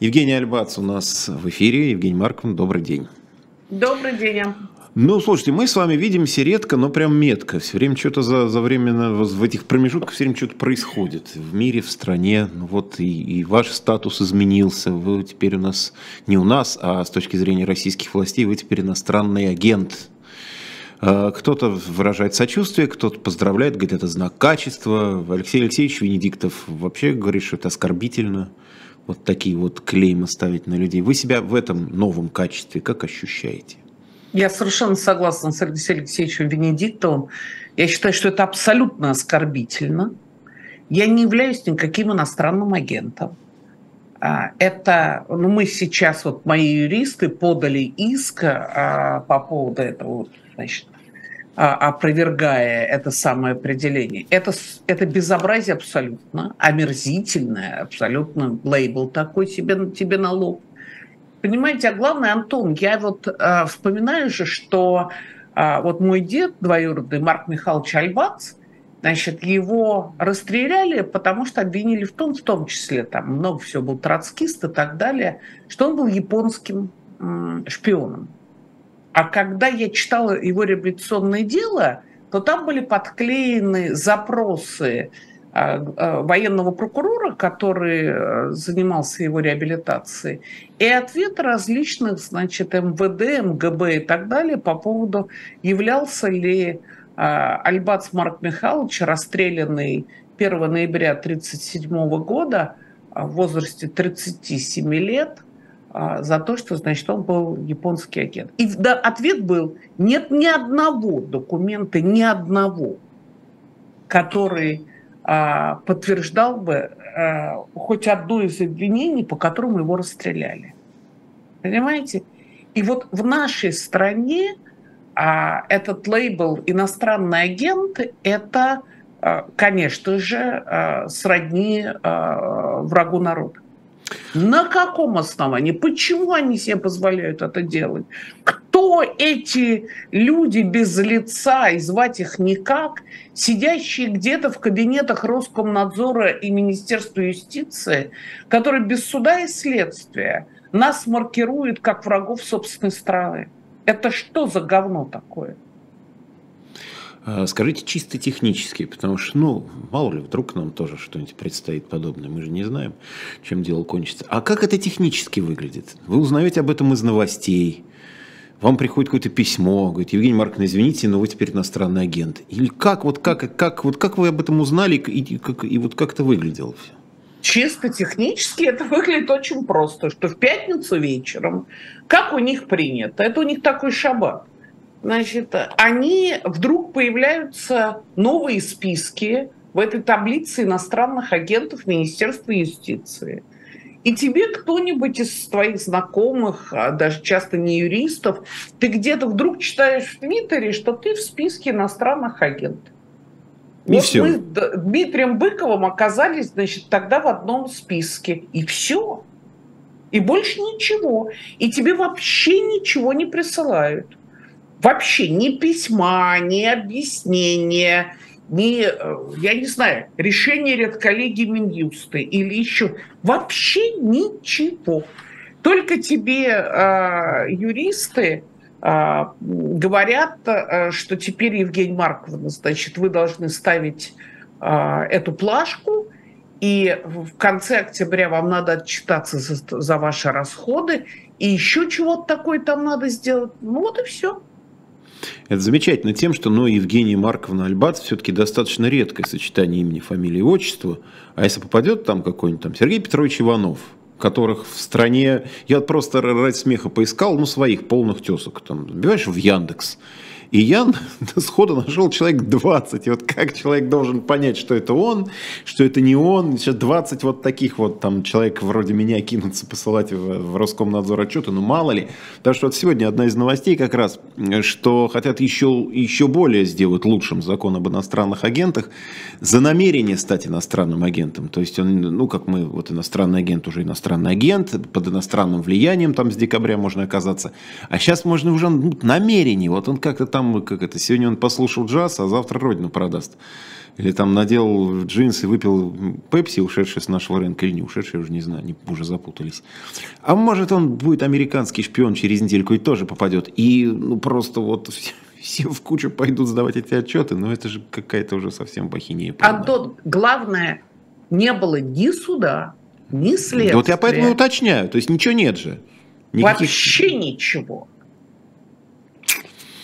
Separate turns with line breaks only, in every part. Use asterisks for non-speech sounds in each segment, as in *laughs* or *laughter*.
Евгений Альбац у нас в эфире. Евгений Марков, добрый день.
Добрый день.
Ну, слушайте, мы с вами видимся редко, но прям метко. Все время что-то за, за время, в этих промежутках все время что-то происходит. В мире, в стране. Ну, вот и, и ваш статус изменился. Вы теперь у нас, не у нас, а с точки зрения российских властей, вы теперь иностранный агент. А, кто-то выражает сочувствие, кто-то поздравляет, говорит, это знак качества. Алексей Алексеевич Венедиктов вообще говорит, что это оскорбительно. Вот такие вот клеймы ставить на людей. Вы себя в этом новом качестве как ощущаете?
Я совершенно согласна с Алексеем Алексеевичем Венедиктовым. Я считаю, что это абсолютно оскорбительно. Я не являюсь никаким иностранным агентом. А, это, ну, мы сейчас, вот мои юристы подали иск а, по поводу этого, значит, опровергая это самое определение. Это, это безобразие абсолютно, омерзительное, абсолютно лейбл такой себе, тебе на лоб. Понимаете, а главное, Антон, я вот э, вспоминаю же, что э, вот мой дед двоюродный Марк Михайлович Альбац, значит, его расстреляли, потому что обвинили в том, в том числе, там много всего был троцкист и так далее, что он был японским э, шпионом. А когда я читала его реабилитационное дело, то там были подклеены запросы а, а, военного прокурора, который э, занимался его реабилитацией, и ответ различных, значит, МВД, МГБ и так далее по поводу, являлся ли а, Альбац Марк Михайлович, расстрелянный 1 ноября 1937 года в возрасте 37 лет, за то, что, значит, он был японский агент. И да, ответ был, нет ни одного документа, ни одного, который а, подтверждал бы а, хоть одно из обвинений, по которому его расстреляли. Понимаете? И вот в нашей стране а, этот лейбл «иностранный агент» – это, конечно же, сродни врагу народа. На каком основании? Почему они себе позволяют это делать? Кто эти люди без лица, и звать их никак, сидящие где-то в кабинетах Роскомнадзора и Министерства юстиции, которые без суда и следствия нас маркируют как врагов собственной страны? Это что за говно такое?
А, скажите чисто технически, потому что, ну, мало ли, вдруг нам тоже что-нибудь предстоит подобное. Мы же не знаем, чем дело кончится. А как это технически выглядит? Вы узнаете об этом из новостей. Вам приходит какое-то письмо, говорит, Евгений Марковна, извините, но вы теперь иностранный агент. Или как, вот как, как, вот как вы об этом узнали и, как, и вот как это выглядело все?
Чисто технически это выглядит очень просто, что в пятницу вечером, как у них принято, это у них такой шаббат значит, они вдруг появляются новые списки в этой таблице иностранных агентов Министерства юстиции. И тебе кто-нибудь из твоих знакомых, а даже часто не юристов, ты где-то вдруг читаешь в Твиттере, что ты в списке иностранных агентов. И вот все. мы с Дмитрием Быковым оказались, значит, тогда в одном списке. И все. И больше ничего. И тебе вообще ничего не присылают вообще ни письма, ни объяснения, ни, э, я не знаю, решение редколлегии Минюста или еще вообще ничего. Только тебе э, юристы э, говорят, что теперь, Евгений Марковна, значит, вы должны ставить э, эту плашку, и в конце октября вам надо отчитаться за, за ваши расходы, и еще чего-то такое там надо сделать. Ну вот и все.
Это замечательно тем, что ну, Евгения Марковна Альбац все-таки достаточно редкое сочетание имени, фамилии и отчества. А если попадет там какой-нибудь там Сергей Петрович Иванов, которых в стране, я просто ради смеха поискал, ну, своих полных тесок, там, забиваешь в Яндекс, и я *laughs* сходу нашел человек 20. И вот как человек должен понять, что это он, что это не он. Сейчас 20 вот таких вот там человек вроде меня кинутся посылать в, в Роскомнадзор отчеты, ну мало ли. Потому что вот сегодня одна из новостей как раз, что хотят еще, еще более сделать лучшим закон об иностранных агентах за намерение стать иностранным агентом. То есть он, ну как мы, вот иностранный агент уже иностранный агент, под иностранным влиянием там с декабря можно оказаться. А сейчас можно уже ну, намерение, вот он как-то там там, как это, сегодня он послушал джаз, а завтра родину продаст. Или там надел джинсы, выпил пепси, ушедший с нашего рынка, или не ушедший, уже не знаю, они уже запутались. А может, он будет американский шпион через недельку и тоже попадет. И ну, просто вот *laughs* все в кучу пойдут сдавать эти отчеты, но это же какая-то уже совсем бахинея.
Антон, главное, не было ни суда, ни следствия. Да
вот я поэтому уточняю, то есть ничего нет же.
Никаких... Вообще ничего.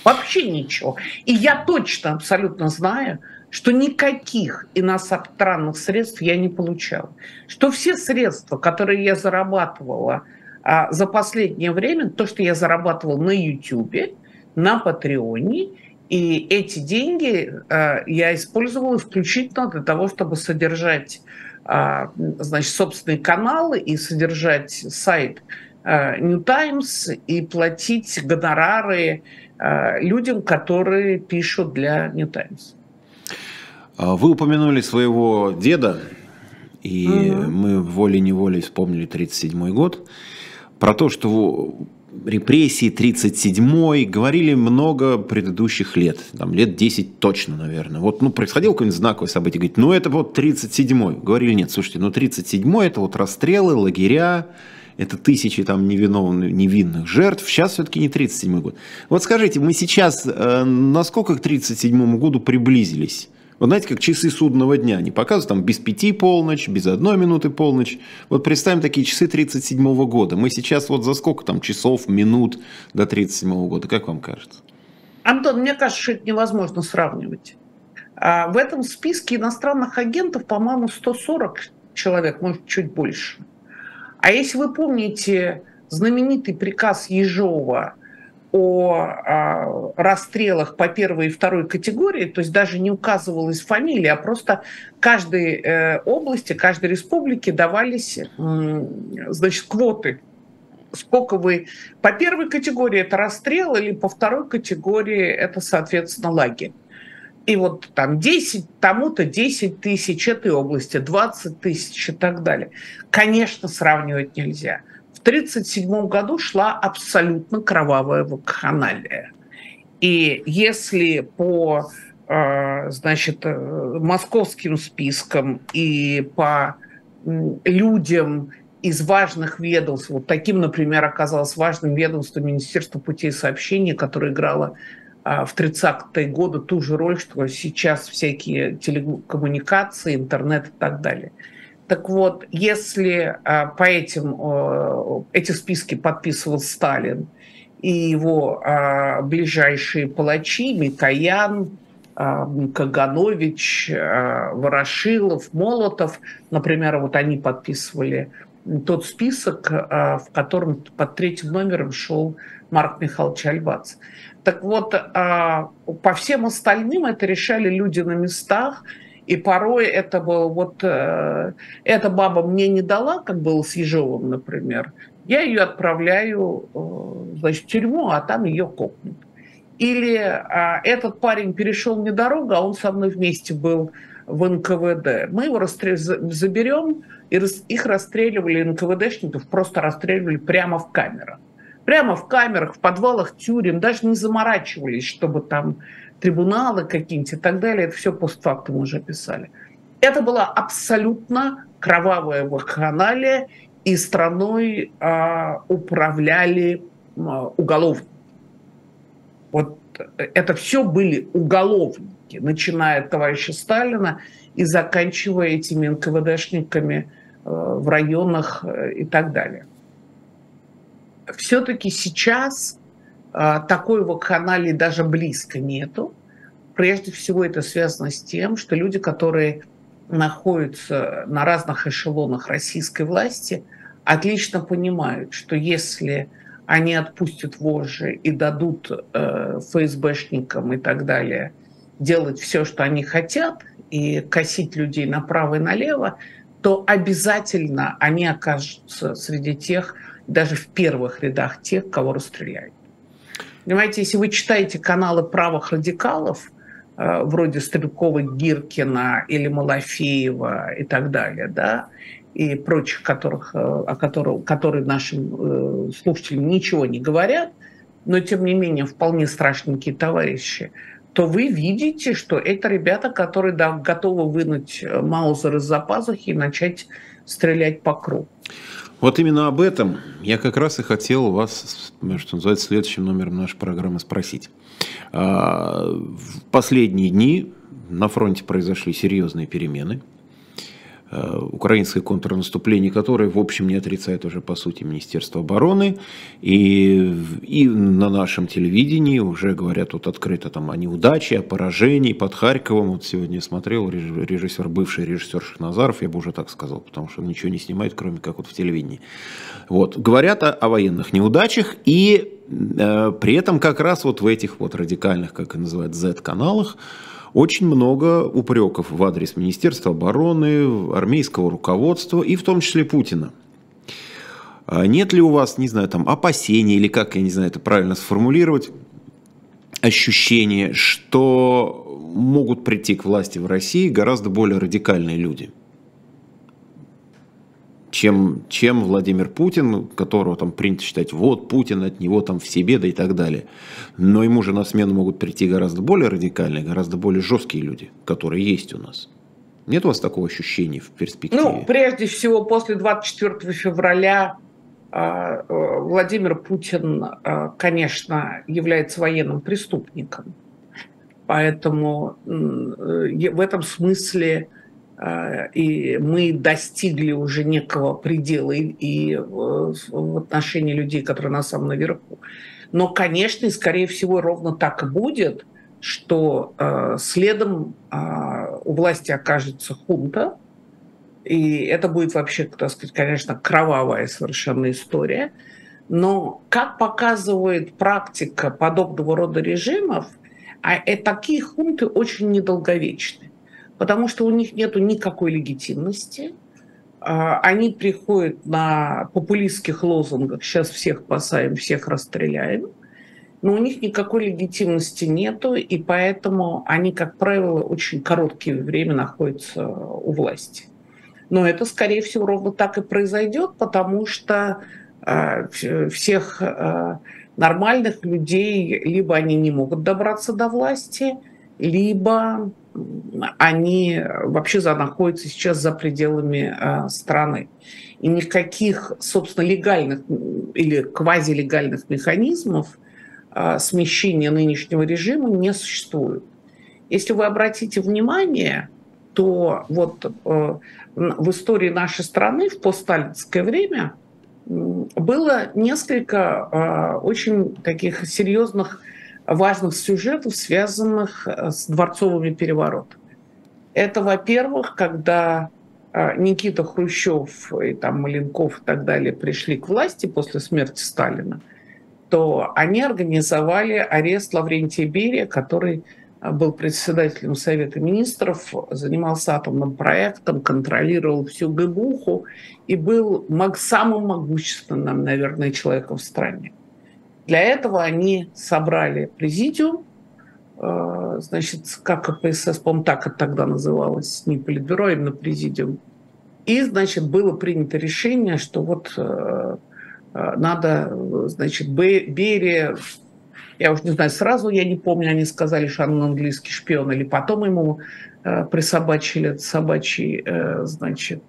Вообще ничего. И я точно, абсолютно знаю, что никаких иностранных средств я не получала. Что все средства, которые я зарабатывала а, за последнее время, то, что я зарабатывала на YouTube, на Патреоне, и эти деньги а, я использовала исключительно для того, чтобы содержать а, значит, собственные каналы и содержать сайт а, New Times и платить гонорары людям, которые пишут для New Times.
А вы упомянули своего деда, и угу. мы волей-неволей вспомнили 1937 год. Про то, что репрессии 37-й говорили много предыдущих лет, там лет 10 точно, наверное. Вот, ну, происходило какое-нибудь знаковое событие, говорит, ну, это вот 37-й. Говорили, нет, слушайте, ну, 37-й это вот расстрелы, лагеря, это тысячи там невиновных, невинных жертв. Сейчас все-таки не 37 год. Вот скажите, мы сейчас э, насколько к 37 году приблизились? Вот знаете, как часы судного дня. Они показывают там без пяти полночь, без одной минуты полночь. Вот представим такие часы 37 -го года. Мы сейчас вот за сколько там часов, минут до 37 -го года? Как вам кажется?
Антон, мне кажется, что это невозможно сравнивать. А в этом списке иностранных агентов, по-моему, 140 человек, может, чуть больше. А если вы помните знаменитый приказ Ежова о а, расстрелах по первой и второй категории, то есть даже не указывалась фамилия, а просто каждой э, области, каждой республике давались, значит, квоты. Сколько вы... По первой категории это расстрел, или по второй категории это, соответственно, лагерь. И вот там 10, тому-то 10 тысяч этой области, 20 тысяч и так далее. Конечно, сравнивать нельзя. В 1937 году шла абсолютно кровавая вакханалия. И если по э, значит, э, московским спискам и по людям из важных ведомств, вот таким, например, оказалось важным ведомство Министерства путей сообщения, которое играло в 30-е годы ту же роль, что сейчас всякие телекоммуникации, интернет и так далее – так вот, если а, по этим, эти списки подписывал Сталин и его а, ближайшие палачи, Микоян, а, Каганович, Ворошилов, Молотов, например, вот они подписывали тот список, в котором под третьим номером шел Марк Михайлович Альбац. Так вот, по всем остальным это решали люди на местах – и порой это было вот э, эта баба мне не дала, как было с Ежовым, например. Я ее отправляю э, значит, в тюрьму, а там ее копнут. Или э, этот парень перешел мне дорогу, а он со мной вместе был в НКВД. Мы его расстрел... заберем, и их расстреливали НКВДшников, просто расстреливали прямо в камерах. Прямо в камерах, в подвалах тюрем, даже не заморачивались, чтобы там трибуналы какие-нибудь и так далее, это все постфактум уже писали. Это была абсолютно кровавая вакханалия, и страной а, управляли а, уголовники. Вот это все были уголовники, начиная от товарища Сталина и заканчивая этими НКВДшниками а, в районах а, и так далее. Все-таки сейчас а, такой вакханалии даже близко нету. Прежде всего это связано с тем, что люди, которые находятся на разных эшелонах российской власти, отлично понимают, что если они отпустят вожжи и дадут э, ФСБшникам и так далее делать все, что они хотят, и косить людей направо и налево, то обязательно они окажутся среди тех, даже в первых рядах тех, кого расстреляют. Понимаете, если вы читаете каналы правых радикалов, э, вроде Стрелкова, Гиркина или Малафеева и так далее, да, и прочих, которых, э, о которых, которые нашим э, слушателям ничего не говорят, но тем не менее вполне страшненькие товарищи, то вы видите, что это ребята, которые да, готовы вынуть Маузер из-за пазухи и начать стрелять по кругу.
Вот именно об этом я как раз и хотел вас, что называется, следующим номером нашей программы спросить. А, в последние дни на фронте произошли серьезные перемены – украинское контрнаступление, которое, в общем, не отрицает уже, по сути, Министерство обороны. И, и на нашем телевидении уже говорят вот открыто там о неудаче, о поражении под Харьковом. Вот сегодня смотрел режиссер, бывший режиссер Шахназаров, я бы уже так сказал, потому что он ничего не снимает, кроме как вот в телевидении. Вот. Говорят о, о военных неудачах и э, при этом как раз вот в этих вот радикальных, как и называют, Z-каналах, очень много упреков в адрес Министерства обороны, армейского руководства и в том числе Путина. А нет ли у вас, не знаю, там опасений или как, я не знаю, это правильно сформулировать, ощущение, что могут прийти к власти в России гораздо более радикальные люди – чем, чем Владимир Путин, которого там принято считать, вот Путин от него там все беды и так далее. Но ему же на смену могут прийти гораздо более радикальные, гораздо более жесткие люди, которые есть у нас. Нет у вас такого ощущения в перспективе?
Ну, прежде всего, после 24 февраля а, э, Владимир Путин, а, конечно, является военным преступником. Поэтому э, в этом смысле и мы достигли уже некого предела и, и в отношении людей, которые на самом наверху. Но, конечно, и скорее всего ровно так и будет, что э, следом э, у власти окажется хунта, и это будет вообще, так сказать, конечно, кровавая совершенно история. Но, как показывает практика подобного рода режимов, а, э, такие хунты очень недолговечны потому что у них нет никакой легитимности. А, они приходят на популистских лозунгах «сейчас всех посадим, всех расстреляем», но у них никакой легитимности нету, и поэтому они, как правило, очень короткое время находятся у власти. Но это, скорее всего, ровно так и произойдет, потому что э, всех э, нормальных людей либо они не могут добраться до власти, либо они вообще находятся сейчас за пределами э, страны. И никаких, собственно, легальных или квазилегальных механизмов э, смещения нынешнего режима не существует. Если вы обратите внимание, то вот э, в истории нашей страны в постсталинское время было несколько очень таких серьезных важных сюжетов, связанных э, с дворцовыми переворотами. Это, во-первых, когда э, Никита Хрущев и там Маленков и так далее пришли к власти после смерти Сталина, то они организовали арест Лаврентия Берия, который э, был председателем Совета министров, занимался атомным проектом, контролировал всю ГБУХу и был самым могущественным, наверное, человеком в стране. Для этого они собрали президиум, э, значит, как КПСС, по-моему, так это тогда называлось, не политбюро, а именно президиум. И, значит, было принято решение, что вот э, э, надо, значит, Берия, я уж не знаю, сразу я не помню, они сказали, что он английский шпион, или потом ему присобачили собачий, значит,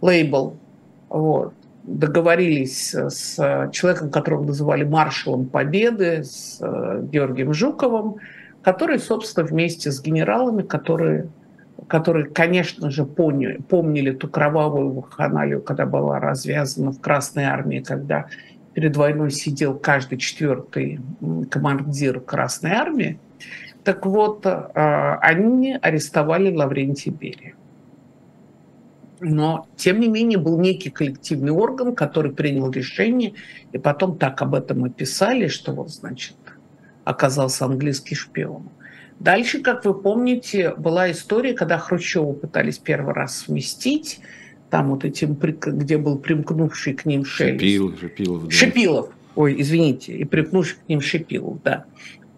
лейбл. Вот договорились с человеком, которого называли маршалом Победы, с э, Георгием Жуковым, который, собственно, вместе с генералами, которые, которые конечно же, помнили, помнили ту кровавую вакханалию, когда была развязана в Красной Армии, когда перед войной сидел каждый четвертый командир Красной Армии. Так вот, э, они арестовали Лаврентия Берия но, тем не менее, был некий коллективный орган, который принял решение, и потом так об этом и писали, что вот, значит, оказался английский шпион. Дальше, как вы помните, была история, когда Хрущева пытались первый раз сместить, там вот этим, где был примкнувший к ним Шелест. Шипилов. Шипилов, да. Шипилов. Ой, извините, и примкнувший к ним Шипилов, да.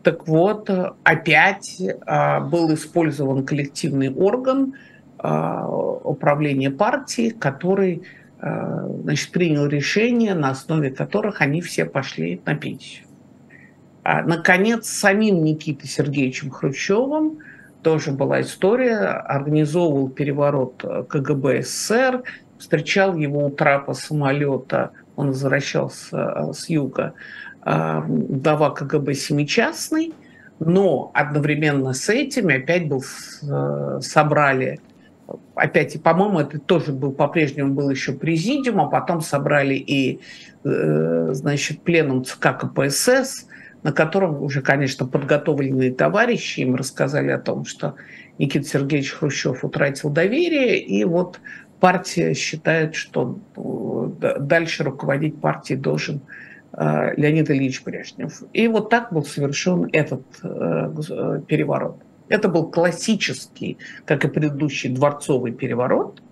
Так вот, опять а, был использован коллективный орган – управления партии, который а, значит, принял решения, на основе которых они все пошли на пенсию. А, наконец, самим Никитой Сергеевичем Хрущевым тоже была история, организовывал переворот э, КГБ СССР, встречал его у трапа самолета, он возвращался э, с юга, глава КГБ Семичастный, но одновременно с этим опять был собрали опять, по-моему, это тоже был, по-прежнему был еще президиум, а потом собрали и, э, значит, пленум ЦК КПСС, на котором уже, конечно, подготовленные товарищи им рассказали о том, что Никита Сергеевич Хрущев утратил доверие, и вот партия считает, что э, дальше руководить партией должен э, Леонид Ильич Брежнев. И вот так был совершен этот переворот. Это был классический, как и предыдущий, дворцовый переворот,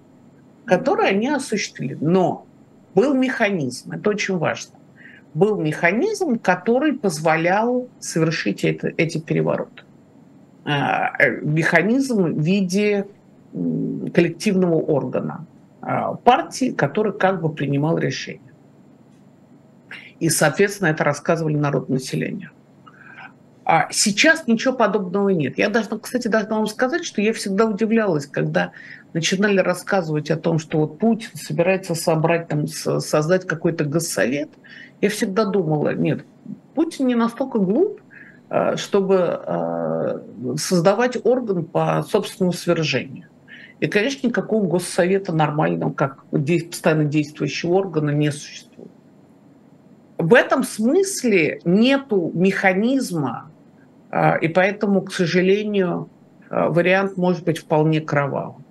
который они осуществили. Но был механизм, это очень важно, был механизм, который позволял совершить это, эти перевороты. А, э, механизм в виде коллективного органа а, партии, который как бы принимал решения. И, соответственно, это рассказывали народ населения. А сейчас ничего подобного нет. Я должна, кстати, должна вам сказать, что я всегда удивлялась, когда начинали рассказывать о том, что вот Путин собирается собрать, там, создать какой-то госсовет. Я всегда думала, нет, Путин не настолько глуп, а, чтобы а, создавать орган по собственному свержению. И, конечно, никакого госсовета нормального, как постоянно действующего органа, не существует. В этом смысле нету механизма, и поэтому, к сожалению, а, вариант может быть вполне кровавым.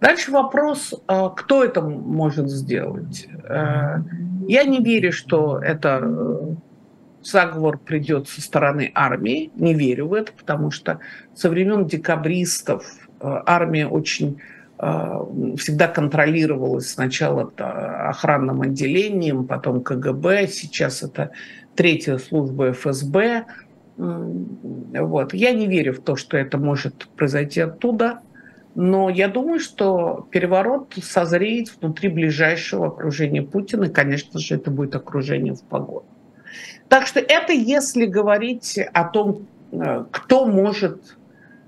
Дальше вопрос, а, кто это может сделать. Я не верю, что это э, заговор придет со стороны армии. Не верю в это, потому что со времен декабристов армия очень всегда контролировалась сначала охранным отделением, потом КГБ, сейчас это третья служба ФСБ. Вот. Я не верю в то, что это может произойти оттуда, но я думаю, что переворот созреет внутри ближайшего окружения Путина, конечно же, это будет окружение в погоду. Так что это если говорить о том, э, кто может,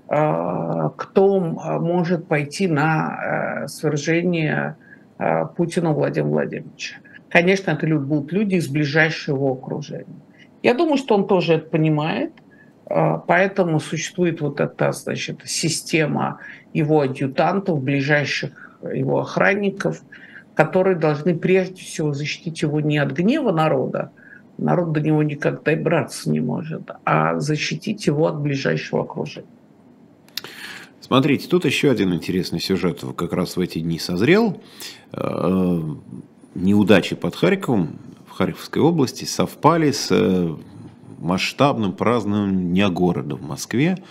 э, кто может пойти на э, свержение Путина Владимира Владимировича. Конечно, это будут люди из ближайшего окружения. Я думаю, что он тоже это понимает, а, поэтому существует вот эта значит, система его адъютантов, ближайших его охранников, которые должны прежде всего защитить его не от гнева народа, народ до него никогда и браться не может, а защитить его от ближайшего окружения.
Смотрите, тут еще один интересный сюжет как раз в эти дни созрел. Э, неудачи под Харьковом Харьковской области совпали с э, масштабным празднованием Дня города в Москве.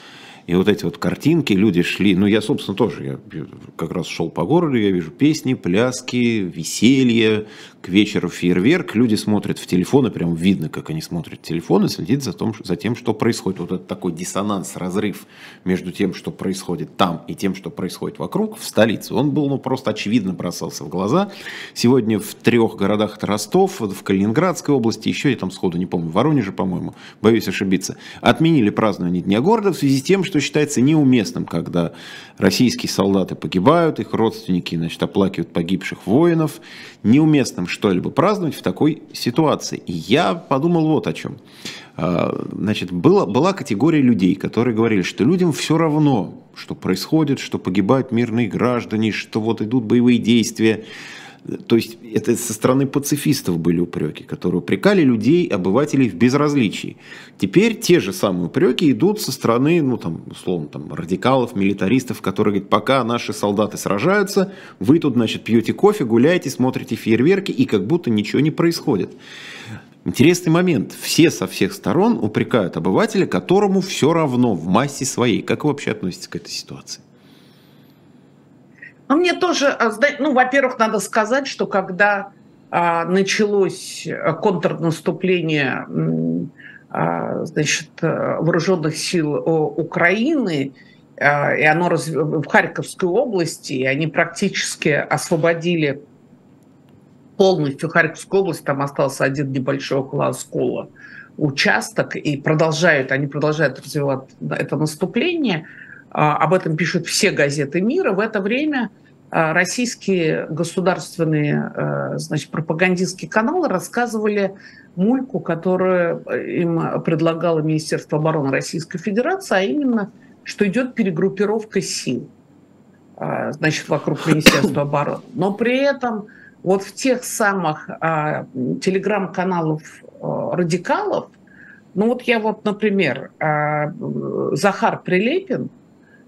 И вот эти вот картинки, люди шли, ну я, собственно, тоже, я как раз шел по городу, я вижу песни, пляски, веселье, к вечеру фейерверк, люди смотрят в телефоны, прям видно, как они смотрят в телефон и следят за, том, за тем, что происходит. Вот это такой диссонанс, разрыв между тем, что происходит там и тем, что происходит вокруг, в столице. Он был, ну, просто очевидно бросался в глаза. Сегодня в трех городах, это Ростов, в Калининградской области, еще я там сходу не помню, в Воронеже, по-моему, боюсь ошибиться, отменили празднование Дня города в связи с тем, что что считается неуместным, когда российские солдаты погибают, их родственники значит, оплакивают погибших воинов. Неуместным что-либо праздновать в такой ситуации. И я подумал вот о чем. А, значит, была, была категория людей, которые говорили, что людям все равно, что происходит, что погибают мирные граждане, что вот идут боевые действия. То есть это со стороны пацифистов были упреки, которые упрекали людей, обывателей в безразличии. Теперь те же самые упреки идут со стороны, ну там, условно, там, радикалов, милитаристов, которые говорят, пока наши солдаты сражаются, вы тут, значит, пьете кофе, гуляете, смотрите фейерверки, и как будто ничего не происходит. Интересный момент. Все со всех сторон упрекают обывателя, которому все равно в массе своей. Как вы вообще относитесь к этой ситуации?
Ну, мне тоже, а, ну, во-первых, надо сказать, что когда а, началось э, контрнаступление а, значит, э, вооруженных сил Украины, а, и оно в Харьковской области, и они практически освободили полностью Харьковскую область, там остался один небольшой около Оскола участок и продолжают, они продолжают развивать это наступление. А, об этом пишут все газеты мира. В это время а, российские государственные э, значит, пропагандистские каналы рассказывали мульку, которую им предлагало Министерство обороны Российской Федерации, а именно, что идет перегруппировка сил а, значит, вокруг Министерства *coughs* обороны. Но при этом вот в тех самых а, телеграм-каналов а, радикалов, ну вот я вот, например, а, Захар Прилепин –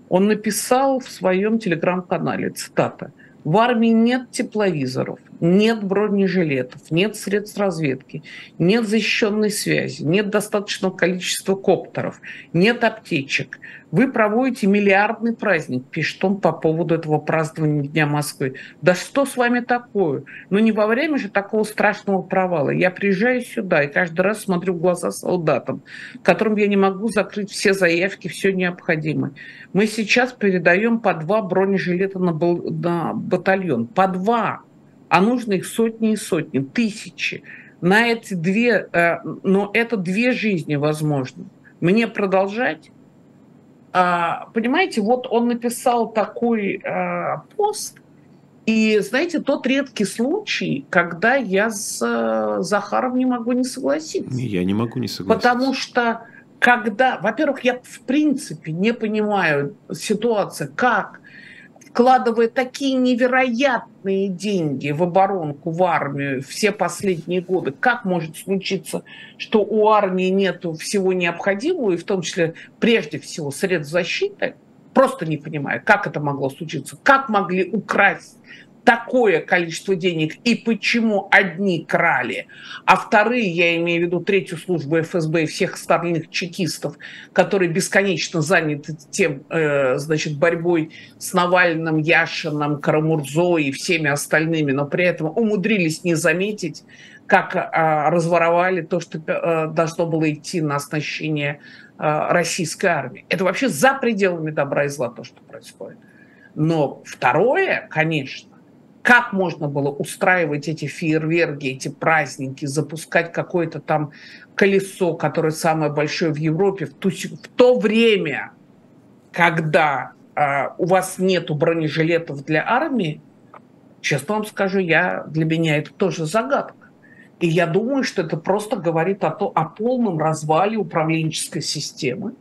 он написал в своем телеграм-канале, цитата, «В армии нет тепловизоров, нет бронежилетов, нет средств разведки, нет защищенной связи, нет достаточного количества коптеров, нет аптечек. Вы проводите миллиардный праздник, пишет он по поводу этого празднования Дня Москвы. Да что с вами такое? Ну не во время же такого страшного провала. Я приезжаю сюда и каждый раз смотрю в глаза солдатам, которым я не могу закрыть все заявки, все необходимое. Мы сейчас передаем по два бронежилета на, батальон. По два а нужно их сотни и сотни, тысячи. На эти две, э, но это две жизни возможно. Мне продолжать? А, понимаете, вот он написал такой э, пост, и знаете, тот редкий случай, когда я с э, Захаром не могу не согласиться.
Я не могу не согласиться.
Потому что когда, во-первых, я в принципе не понимаю ситуацию, как вкладывая такие невероятные деньги в оборонку, в армию все последние годы, как может случиться, что у армии нет всего необходимого, и в том числе прежде всего средств защиты, просто не понимаю, как это могло случиться, как могли украсть такое количество денег и почему одни крали, а вторые, я имею в виду третью службу ФСБ и всех остальных чекистов, которые бесконечно заняты тем, э, значит, борьбой с Навальным, Яшиным, Карамурзо и всеми остальными, но при этом умудрились не заметить, как э, разворовали то, что э, должно было идти на оснащение российской армии. Это вообще за пределами добра и зла то, что происходит. Но второе, конечно, как можно было устраивать эти фейерверки, эти праздники, запускать какое-то там колесо, которое самое большое в Европе, в, ту, в то время, когда э, у вас нету бронежилетов для армии, честно вам скажу, я, для меня это тоже загадка. И я думаю, что это просто говорит о, то, о полном развале управленческой системы,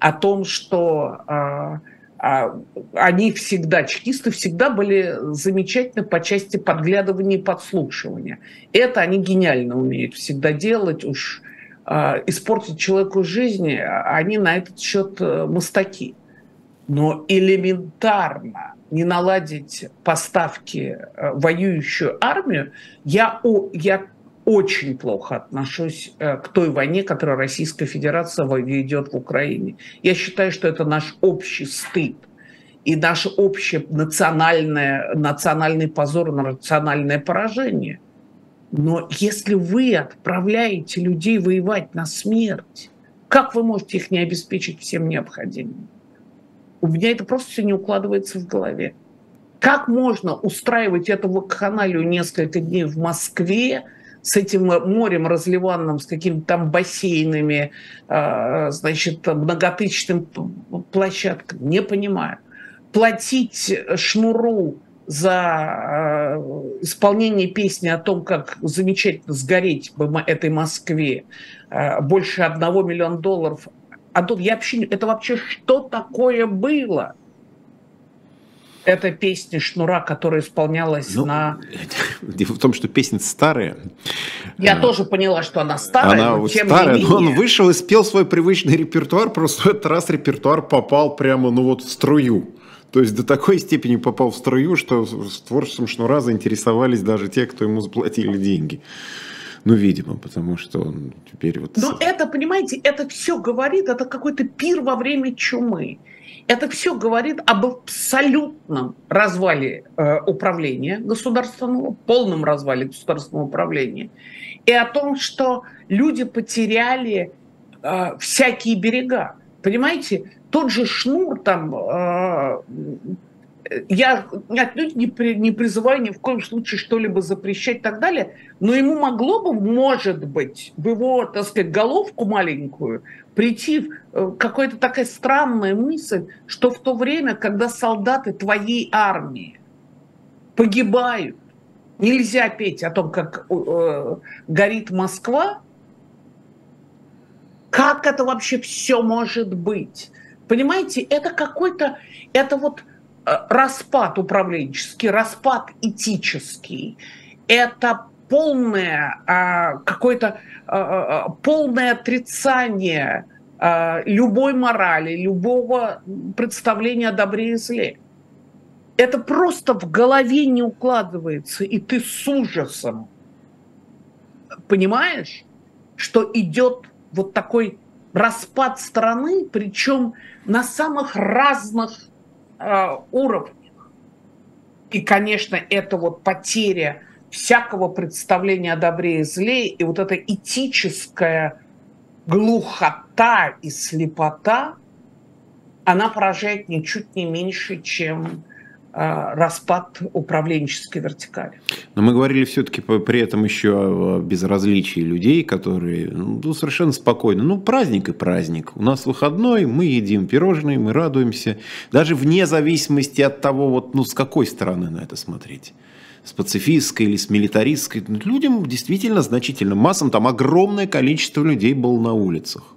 о том, что э, они всегда, чекисты всегда были замечательны по части подглядывания и подслушивания. Это они гениально умеют всегда делать. Уж а, испортить человеку жизнь, они на этот счет э, мастаки. Но элементарно не наладить поставки э, воюющую армию, я, я очень плохо отношусь э, к той войне, которую Российская Федерация ведет в Украине. Я считаю, что это наш общий стыд и наше общее национальное, национальный позор национальное поражение. Но если вы отправляете людей воевать на смерть, как вы можете их не обеспечить всем необходимым? У меня это просто все не укладывается в голове. Как можно устраивать эту вакханалию несколько дней в Москве, с этим морем разливанным, с какими-то там бассейнами, а, значит, многотысячным площадками, не понимаю. Платить шнуру за э, исполнение песни о том, как замечательно сгореть в этой Москве, э, больше одного миллиона долларов. А тут я вообще... Это вообще что такое было? Это песня Шнура, которая исполнялась ну, на... *laughs*
Дело в том, что песня старая.
Я а, тоже поняла, что она старая,
она но тем старая, не менее. Но он вышел и спел свой привычный репертуар, просто в этот раз репертуар попал прямо ну вот в струю. То есть до такой степени попал в струю, что с творчеством Шнура заинтересовались даже те, кто ему заплатили деньги. Ну, видимо, потому что он теперь вот...
Но это, понимаете, это все говорит, это какой-то пир во время чумы. Это все говорит об абсолютном развале э, управления государственного, полном развале государственного управления, и о том, что люди потеряли э, всякие берега. Понимаете, тот же шнур там, э, я отнюдь не, при, не призываю ни в коем случае что-либо запрещать и так далее, но ему могло бы, может быть, в его, так сказать, головку маленькую прийти э, какая-то такая странная мысль, что в то время, когда солдаты твоей армии погибают, нельзя петь о том, как э, горит Москва, как это вообще все может быть? Понимаете, это какой-то, это вот распад управленческий, распад этический, это полное а, какое-то а, полное отрицание любой морали, любого представления о добре и зле. Это просто в голове не укладывается, и ты с ужасом понимаешь, что идет вот такой распад страны, причем на самых разных э, уровнях. И, конечно, это вот потеря всякого представления о добре и зле, и вот эта этическая глухота и слепота, она поражает ничуть не меньше, чем распад управленческой вертикали.
Но мы говорили все-таки при этом еще о безразличии людей, которые ну, совершенно спокойно. Ну, праздник и праздник. У нас выходной, мы едим пирожные, мы радуемся. Даже вне зависимости от того, вот, ну, с какой стороны на это смотреть с пацифистской или с милитаристской. Людям действительно значительно, массам, там огромное количество людей было на улицах.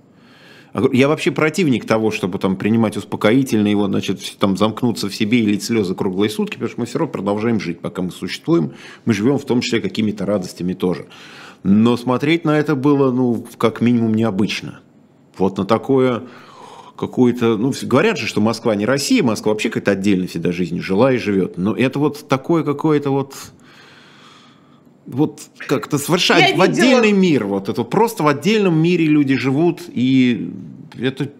Я вообще противник того, чтобы там принимать успокоительные, его, значит, там замкнуться в себе и лить слезы круглые сутки, потому что мы все равно продолжаем жить, пока мы существуем. Мы живем в том числе какими-то радостями тоже. Но смотреть на это было, ну, как минимум необычно. Вот на такое какое-то, ну, говорят же, что Москва не Россия, Москва вообще как-то отдельно всегда жизнь жила и живет. Но это вот такое какое-то вот вот как-то совершать Я в видела... отдельный мир. Вот это просто в отдельном мире люди живут, и это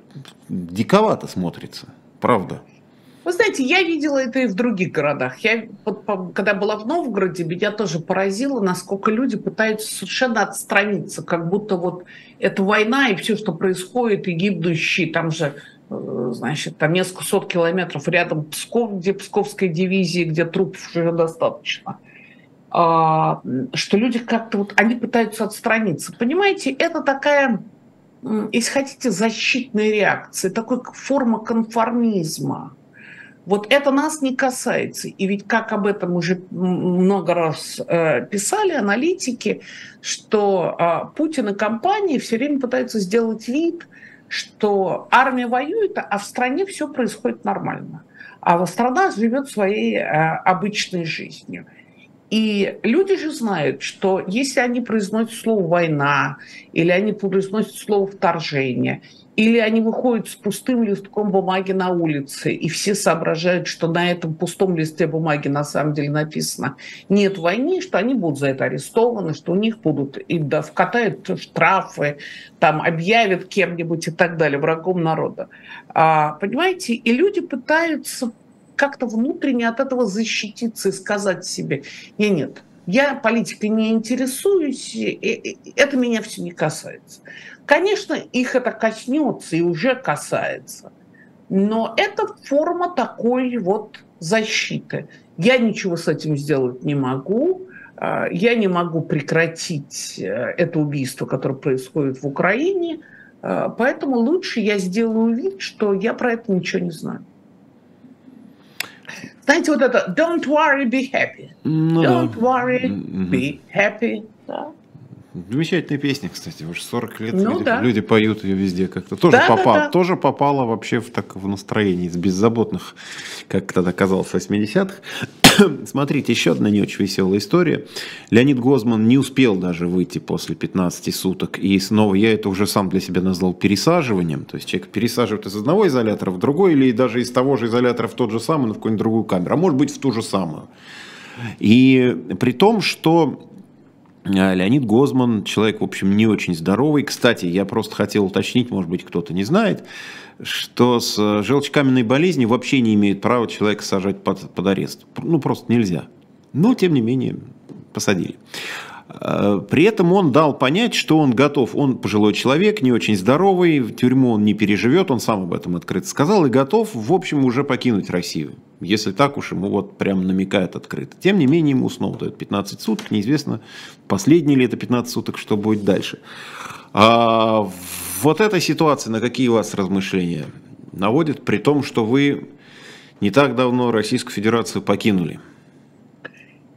диковато смотрится, правда.
Вы знаете, я видела это и в других городах. Я, когда была в Новгороде, меня тоже поразило, насколько люди пытаются совершенно отстраниться, как будто вот это война и все, что происходит, и гибнущие, там же, э, значит, там несколько сот километров рядом Псков, где Псковская дивизия, где трупов уже достаточно. А, что люди как-то вот, они пытаются отстраниться. Понимаете, это такая, если хотите, защитная реакция, такой форма конформизма. Вот это нас не касается. И ведь как об этом уже много раз э, писали аналитики, что э, Путин и компания все время пытаются сделать вид, что армия воюет, а в стране все происходит нормально. А страна живет своей э, обычной жизнью. И люди же знают, что если они произносят слово «война», или они произносят слово «вторжение», или они выходят с пустым листком бумаги на улице, и все соображают, что на этом пустом листе бумаги на самом деле написано «нет войны», что они будут за это арестованы, что у них будут и да, вкатают штрафы, там объявят кем-нибудь и так далее, врагом народа. А, понимаете? И люди пытаются как-то внутренне от этого защититься и сказать себе, нет, нет, я политикой не интересуюсь, это меня все не касается. Конечно, их это коснется и уже касается, но это форма такой вот защиты. Я ничего с этим сделать не могу, а, я не могу прекратить э, это убийство, которое происходит в Украине, а, поэтому лучше я сделаю вид, что я про это ничего не знаю. Знаете, вот это «Don't worry, be happy». Ну, Don't да. worry, be happy. Да.
Замечательная песня, кстати, уже 40 лет ну, люди, да. люди поют ее везде как-то. Тоже, да, попал, да, да. тоже попала вообще в, так, в настроение из беззаботных, как тогда казалось, 80-х. *coughs* Смотрите, еще одна не очень веселая история. Леонид Гозман не успел даже выйти после 15 суток. И снова я это уже сам для себя назвал пересаживанием. То есть человек пересаживает из одного изолятора в другой, или даже из того же изолятора в тот же самый, но в какую-нибудь другую камеру. А может быть в ту же самую. И при том, что Леонид Гозман, человек, в общем, не очень здоровый. Кстати, я просто хотел уточнить, может быть, кто-то не знает, что с э, желчекаменной болезнью вообще не имеет права человека сажать под, под арест. Ну, просто нельзя. Но, тем не менее, посадили. Э, при этом он дал понять, что он готов, он пожилой человек, не очень здоровый, в тюрьму он не переживет, он сам об этом открыто сказал, и готов, в общем, уже покинуть Россию. Если так уж ему вот прям намекает открыто. Тем не менее, ему снова дают 15 суток, неизвестно, последние ли это 15 суток, что будет дальше. А вот эта ситуация, на какие у вас размышления наводит, при том, что вы не так давно Российскую Федерацию покинули?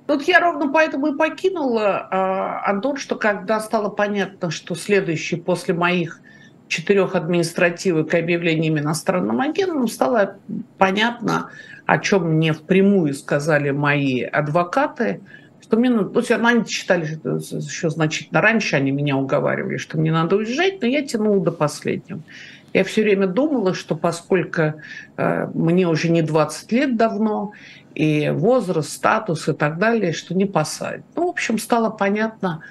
Тут я ровно поэтому и покинула, а, Антон, что когда стало понятно, что следующий после моих четырех административок и объявлениями иностранным агентом, стало понятно, о чем мне впрямую сказали мои адвокаты, что мне, ну, то есть они считали, что еще значительно раньше они меня уговаривали, что мне надо уезжать, но я тянула до последнего. Я все время думала, что поскольку э, мне уже не 20 лет давно, и возраст, статус и так далее, что не посадят. Ну, в общем, стало понятно,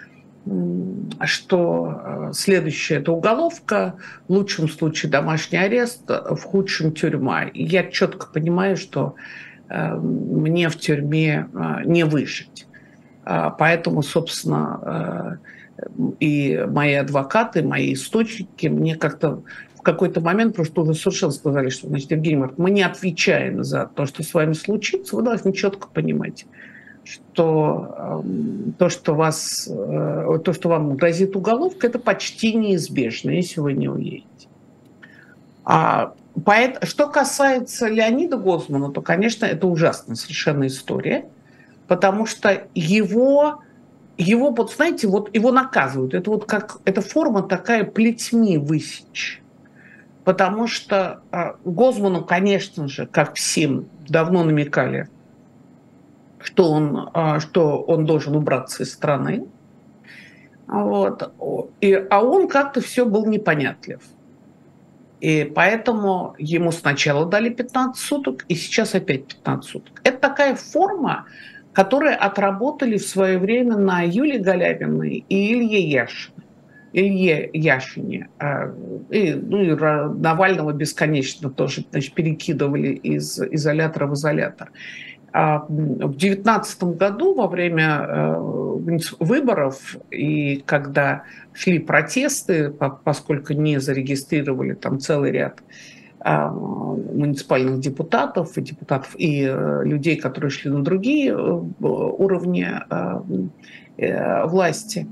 что э, следующее – это уголовка, в лучшем случае домашний арест, в худшем – тюрьма. И я четко понимаю, что э, мне в тюрьме э, не выжить. А, поэтому, собственно, и мои адвокаты, мои источники мне как-то какой-то момент просто уже совершенно сказали, что, значит, Евгений Марк, мы не отвечаем за то, что с вами случится, вы должны четко понимать, что э, то, что, вас, э, то, что вам грозит уголовка, это почти неизбежно, если вы не уедете. А поэт, что касается Леонида Гозмана, то, конечно, это ужасная совершенно история, потому что его его, вот знаете, вот его наказывают. Это вот как, это форма такая плетьми высечь потому что а, Гозману, конечно же, как всем давно намекали, что он, а, что он должен убраться из страны. Вот. И, а он как-то все был непонятлив. И поэтому ему сначала дали 15 суток, и сейчас опять 15 суток. Это такая форма, которую отработали в свое время на Юлии Галябиной и Илье Яшине. Илье Яшине. А, и, ну, и Навального бесконечно тоже значит, перекидывали из изолятора в изолятор. А в девятнадцатом году во время э, выборов и когда шли протесты, поскольку не зарегистрировали там целый ряд а, муниципальных депутатов и депутатов и э, людей, которые шли на другие э, уровни власти,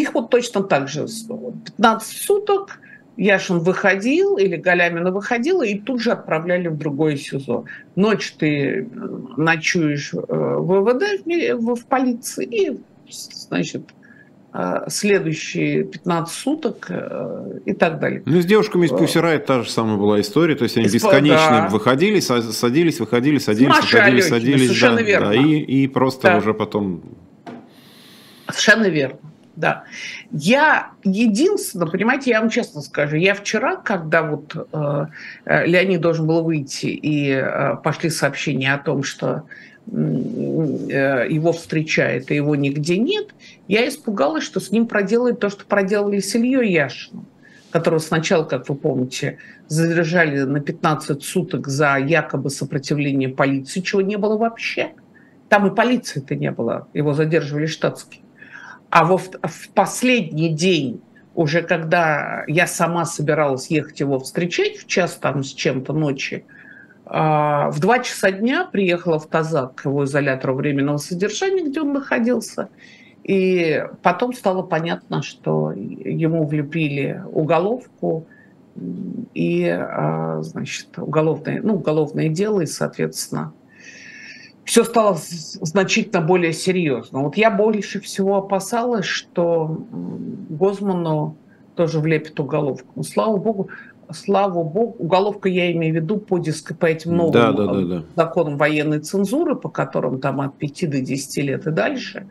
их вот точно так же 15 суток Яшин выходил или Галямина выходила и тут же отправляли в другое СИЗО. Ночь ты э, ночуешь э, в ВВД, в полиции, и, значит, э, следующие 15 суток и так далее.
Ну, с девушками из Пусирайт та же самая была история, то есть они бесконечно да. выходили, садились, выходили, садились, Маша выходили, Алёхина, садились. Совершенно да, верно. Да, и, и просто да. уже потом...
Совершенно верно. Да. Я единственное, понимаете, я вам честно скажу, я вчера, когда вот э, э, Леонид должен был выйти, и э, пошли сообщения о том, что э, его встречает, и его нигде нет, я испугалась, что с ним проделают то, что проделали с Ильей Яшиным, которого сначала, как вы помните, задержали на 15 суток за якобы сопротивление полиции, чего не было вообще. Там и полиции-то не было, его задерживали штатские. А во, в последний день, уже когда я сама собиралась ехать его встречать в час там с чем-то ночи, а, в два часа дня приехала в Тазак, его изолятор временного содержания, где он находился. И потом стало понятно, что ему влепили уголовку и, а, значит, уголовное, ну, уголовное дело, и, соответственно, все стало значительно более серьезно. Вот я больше всего опасалась, что Гозману тоже влепит уголовку. Но, слава богу, слава богу, уголовка я имею в виду по, диск, по этим новым да, да, да, да. законам военной цензуры, по которым там от 5 до 10 лет и дальше,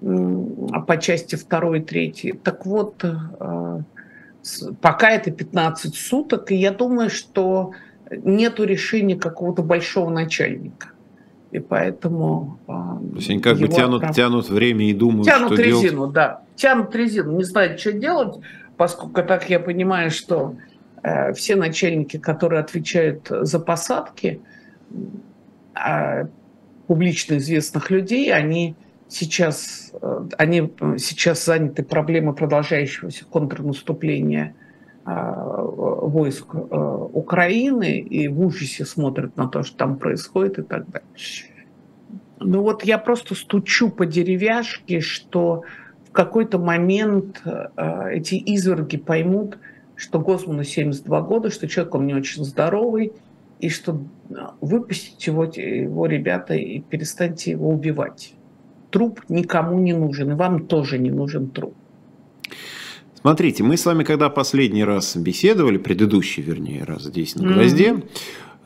а по части 2 и 3. Так вот, э, пока это 15 суток, и я думаю, что нету решения какого-то большого начальника и поэтому...
А, То есть они как бы тянут, прав... тянут время и думают,
тянут
что
резину,
делать.
да, тянут резину, не знают, что делать, поскольку так я понимаю, что э, все начальники, которые отвечают за посадки, э, публично известных людей, они сейчас, э, они сейчас заняты проблемой продолжающегося контрнаступления войск Украины и в ужасе смотрят на то, что там происходит и так далее. Ну вот я просто стучу по деревяшке, что в какой-то момент эти изверги поймут, что Госману 72 года, что человек он не очень здоровый, и что выпустите его, его ребята и перестаньте его убивать. Труп никому не нужен, и вам тоже не нужен труп.
Смотрите, мы с вами, когда последний раз беседовали, предыдущий, вернее, раз здесь на гвозде,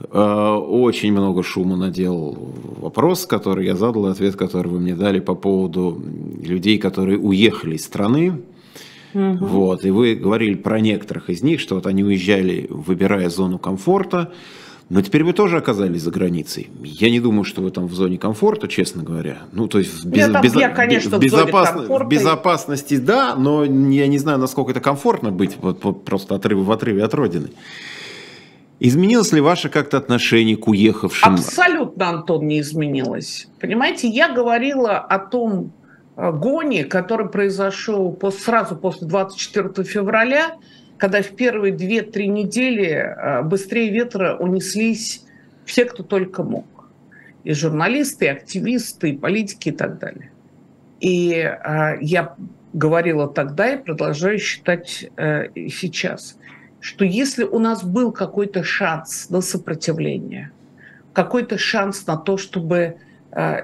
mm-hmm. очень много шума наделал вопрос, который я задал, ответ, который вы мне дали по поводу людей, которые уехали из страны, Угу. Вот, и вы говорили про некоторых из них, что вот они уезжали, выбирая зону комфорта, но теперь вы тоже оказались за границей. Я не думаю, что вы там в зоне комфорта, честно говоря. Ну, то есть в, без, я, без, я, конечно, в, безопасно, в безопасности, да, но я не знаю, насколько это комфортно быть вот, вот просто отрыв, в отрыве от родины. Изменилось ли ваше как-то отношение к уехавшим?
Абсолютно, Антон, не изменилось. Понимаете, я говорила о том э, гоне, который произошел сразу после 24 февраля, когда в первые 2-3 недели э, быстрее ветра унеслись все, кто только мог. И журналисты, и активисты, и политики и так далее. И э, я говорила тогда и продолжаю считать э, сейчас, что если у нас был какой-то шанс на сопротивление, какой-то шанс на то, чтобы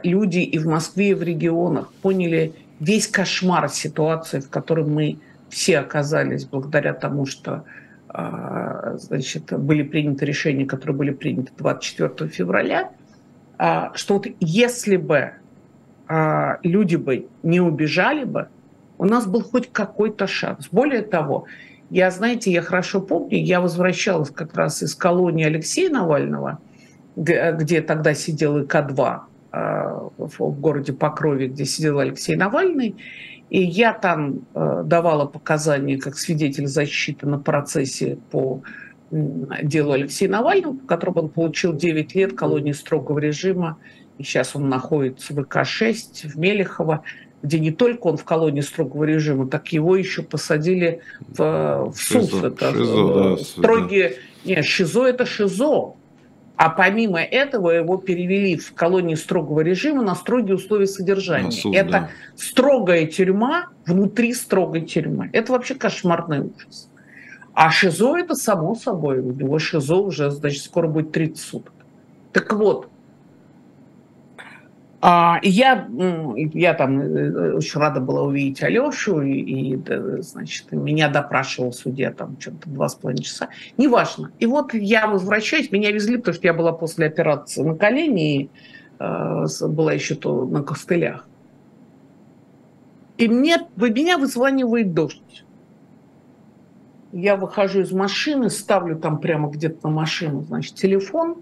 люди и в Москве, и в регионах поняли весь кошмар ситуации, в которой мы все оказались благодаря тому, что а, значит, были приняты решения, которые были приняты 24 февраля, а, что вот если бы а, люди бы не убежали бы, у нас был хоть какой-то шанс. Более того, я, знаете, я хорошо помню, я возвращалась как раз из колонии Алексея Навального, где тогда сидел ИК-2 в городе Покрове, где сидел Алексей Навальный, и я там э, давала показания как свидетель защиты на процессе по делу Алексея Навального, по которому он получил 9 лет колонии строгого режима. И сейчас он находится в ИК-6 в Мелехово, где не только он в колонии строгого режима, так его еще посадили в, в СУС. Шизо, это шизо, да, строгие... Нет, ШИЗО – это ШИЗО. А помимо этого его перевели в колонии строгого режима на строгие условия содержания. суд, это да. строгая тюрьма внутри строгой тюрьмы. Это вообще кошмарный ужас. А ШИЗО это само собой. У него ШИЗО уже, значит, скоро будет 30 суток. Так вот, а, я, я там э, очень рада была увидеть Алешу, и, и значит, меня допрашивал судья там что-то два с половиной часа. Неважно. И вот я возвращаюсь, меня везли, потому что я была после операции на колени, и э, была еще то на костылях. И мне, меня вызванивает дождь. Я выхожу из машины, ставлю там прямо где-то на машину, значит, телефон.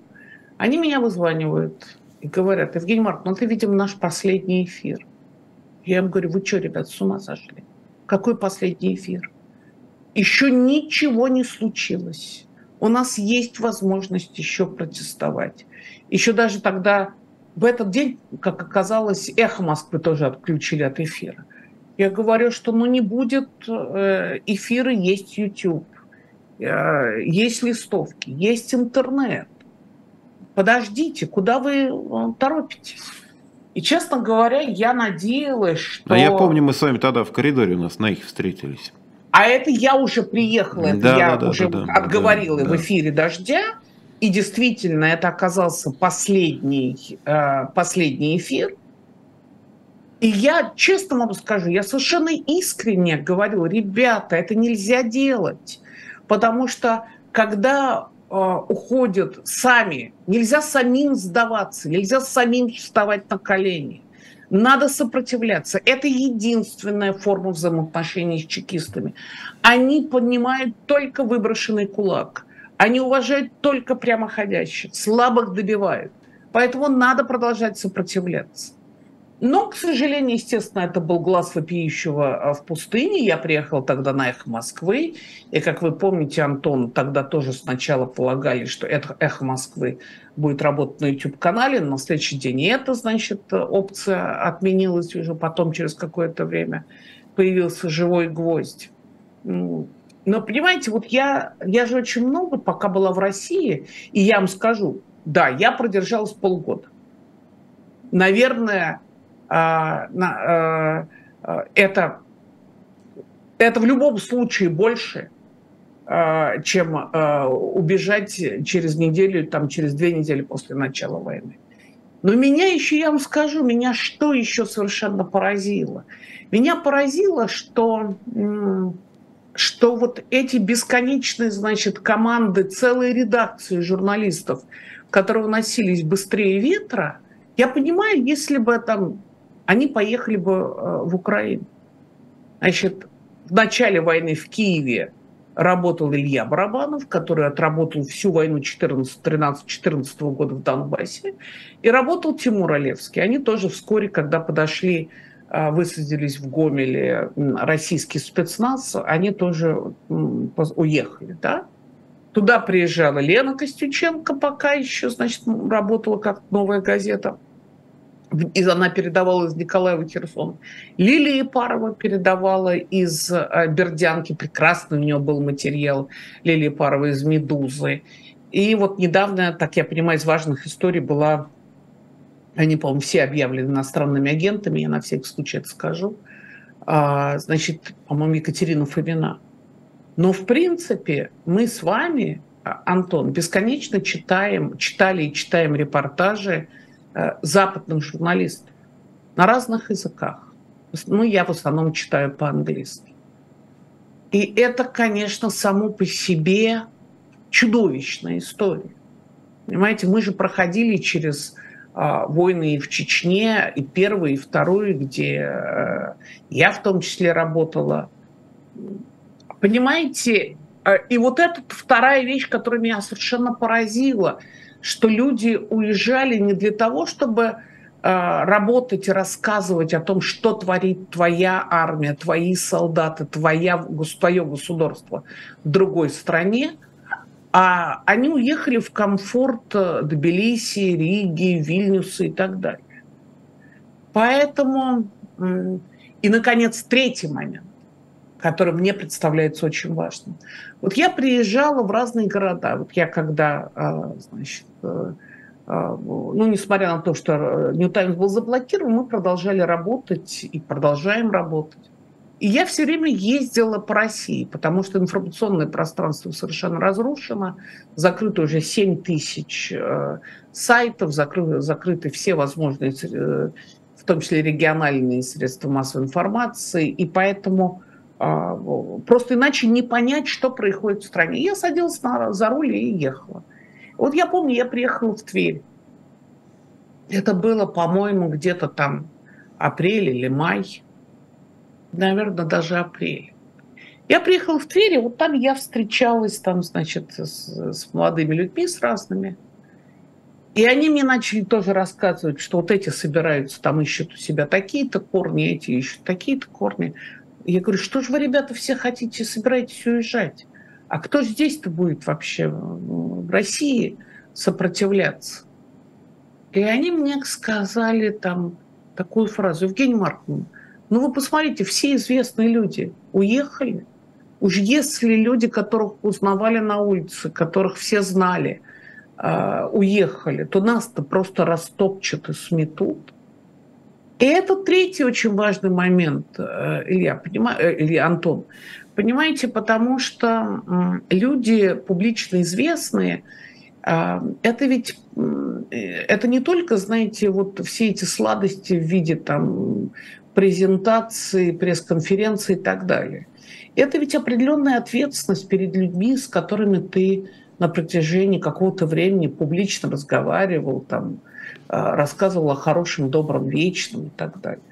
Они меня вызванивают и говорят, Евгений Марк, ну ты видим наш последний эфир. Я им говорю, вы что, ребят, с ума сошли? Какой последний эфир? Еще ничего не случилось. У нас есть возможность еще протестовать. Еще даже тогда, в этот день, как оказалось, эхо Москвы тоже отключили от эфира. Я говорю, что ну не будет э, эфира, есть YouTube, э, есть листовки, есть интернет подождите, куда вы э, торопитесь? И, честно говоря, я надеялась, что...
А я помню, мы с вами тогда в коридоре у нас на их встретились.
А это я уже приехала, это да, я да, уже да, отговорила да, в эфире «Дождя». И действительно, это оказался последний, э, последний эфир. И я, честно могу скажу, я совершенно искренне говорю, ребята, это нельзя делать. Потому что когда уходят сами. Нельзя самим сдаваться, нельзя самим вставать на колени. Надо сопротивляться. Это единственная форма взаимоотношений с чекистами. Они понимают только выброшенный кулак. Они уважают только прямоходящих. Слабых добивают. Поэтому надо продолжать сопротивляться. Но, к сожалению, естественно, это был глаз вопиющего а, в пустыне. Я приехал тогда на «Эхо Москвы». И, как вы помните, Антон, тогда тоже сначала полагали, что это «Эхо Москвы» будет работать на YouTube-канале. На следующий день и это, значит, опция отменилась уже потом, через какое-то время. Появился «Живой гвоздь». Но, понимаете, вот я, я же очень много пока была в России, и я вам скажу, да, я продержалась полгода. Наверное, а, а, а, это, это в любом случае больше, чем убежать через неделю, там, через две недели после начала войны. Но меня еще, я вам скажу, меня что еще совершенно поразило? Меня поразило, что, что вот эти бесконечные, значит, команды, целые редакции журналистов, которые уносились быстрее ветра, я понимаю, если бы там они поехали бы э, в Украину. Значит, в начале войны в Киеве работал Илья Барабанов, который отработал всю войну 13-14 года в Донбассе, и работал Тимур Олевский. Они тоже вскоре, когда подошли, э, высадились в Гомеле российский спецназ, они тоже уехали, да? Туда приезжала Лена Костюченко, пока еще, значит, работала как новая газета – и она передавала из Николаева в Херсон. Лилия Парова передавала из э, Бердянки, прекрасный у нее был материал Лилия Парова из «Медузы». И вот недавно, так я понимаю, из важных историй была, они, по-моему, все объявлены иностранными агентами, я на всякий случай это скажу, а, значит, по-моему, Екатерина Фомина. Но, в принципе, мы с вами, а, Антон, бесконечно читаем, читали и читаем репортажи западных журналистов на разных языках. Ну, я в основном читаю по-английски. И это, конечно, само по себе чудовищная история. Понимаете, мы же проходили через э, войны и в Чечне, и первую, и вторую, где э, я в том числе работала. Понимаете, э, и вот это вторая вещь, которая меня совершенно поразила – что люди уезжали не для того, чтобы э, работать и рассказывать о том, что творит твоя армия, твои солдаты, твоя, твое государство в другой стране, а они уехали в комфорт э, Тбилиси, Риги, Вильнюса и так далее. Поэтому, и, наконец, третий момент который мне представляется очень важным. Вот я приезжала в разные города. Вот я когда, а, значит, э, а, ну, несмотря на то, что New Times был заблокирован, мы продолжали работать и продолжаем работать. И я все время ездила по России, потому что информационное пространство совершенно разрушено, закрыто уже 7 тысяч э, сайтов, закрыты, закрыты все возможные, э, в том числе региональные средства массовой информации, и поэтому просто иначе не понять, что происходит в стране. Я садилась на, за руль и ехала. Вот я помню, я приехала в Тверь. Это было, по-моему, где-то там апрель или май. Наверное, даже апрель. Я приехала в Тверь, и вот там я встречалась там, значит, с, с молодыми людьми, с разными. И они мне начали тоже рассказывать, что вот эти собираются, там ищут у себя такие-то корни, эти ищут такие-то корни. Я говорю, что же вы, ребята, все хотите, собираетесь уезжать? А кто здесь-то будет вообще в России сопротивляться? И они мне сказали там такую фразу, Евгений Марковна, ну вы посмотрите, все известные люди уехали. Уж если люди, которых узнавали на улице, которых все знали, а, уехали, то нас-то просто растопчут и сметут. И это третий очень важный момент, э, Илья, понимаю, э, Илья Антон. Понимаете, потому что люди публично известные, э, это ведь это не только, знаете, вот все эти сладости в виде там презентации, пресс-конференции и так далее. Это ведь определенная ответственность перед людьми, с которыми ты на протяжении какого-то времени публично разговаривал, там, Э, рассказывал о хорошем, добром, вечном и так далее.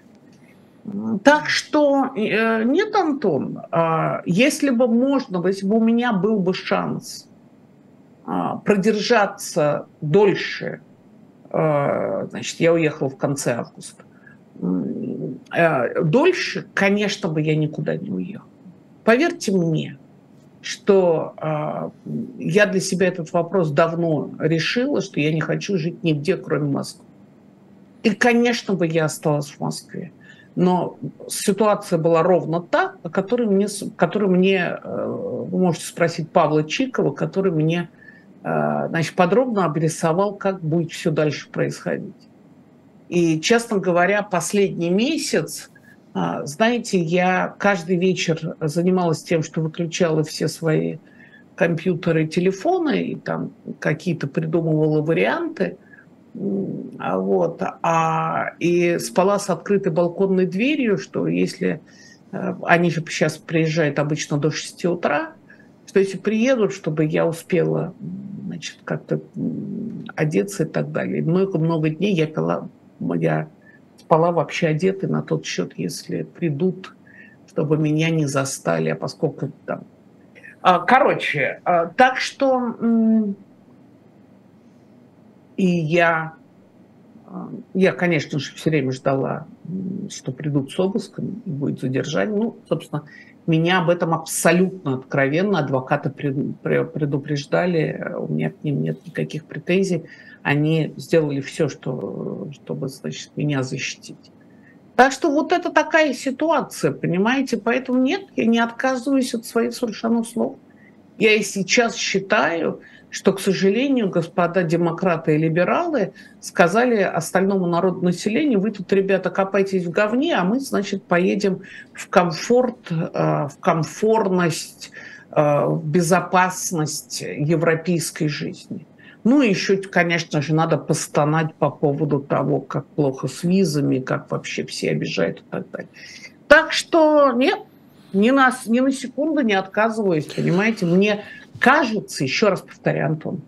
Так что э, нет, Антон, а если бы можно, если бы у меня был бы шанс а, продержаться дольше, значит, я уехал в конце августа, э, дольше, конечно бы я никуда не уехал. Поверьте мне, что э, я для себя этот вопрос давно решила, что я не хочу жить нигде, кроме Москвы. И, конечно бы, я осталась в Москве. Но ситуация была ровно та, о которой мне, которой мне э, вы можете спросить Павла Чикова, который мне э, значит, подробно обрисовал, как будет все дальше происходить. И, честно говоря, последний месяц знаете, я каждый вечер занималась тем, что выключала все свои компьютеры телефоны, и там какие-то придумывала варианты. А вот, а, и спала с открытой балконной дверью, что если э, они же сейчас приезжают обычно до 6 утра, что если приедут, чтобы я успела значит, как-то одеться и так далее. Много-много дней я пила, я спала вообще одетой на тот счет, если придут, чтобы меня не застали, а поскольку там... А, короче, а, так что и я, а, я, конечно же, все время ждала, что придут с обыском и будет задержание. Ну, собственно, меня об этом абсолютно откровенно адвокаты предупреждали, у меня к ним нет никаких претензий они сделали все, что, чтобы, значит, меня защитить. Так что вот это такая ситуация, понимаете? Поэтому нет, я не отказываюсь от своих совершенно слов. Я и сейчас считаю, что, к сожалению, господа демократы и либералы сказали остальному народу населению, вы тут, ребята, копайтесь в говне, а мы, значит, поедем в комфорт, э, в комфортность, э, в безопасность европейской жизни. Ну и еще, конечно же, надо постонать по поводу того, как плохо с визами, как вообще все обижают и так далее. Так что нет, ни на, ни на секунду не отказываюсь, понимаете. Мне кажется, еще раз повторяю, Антон,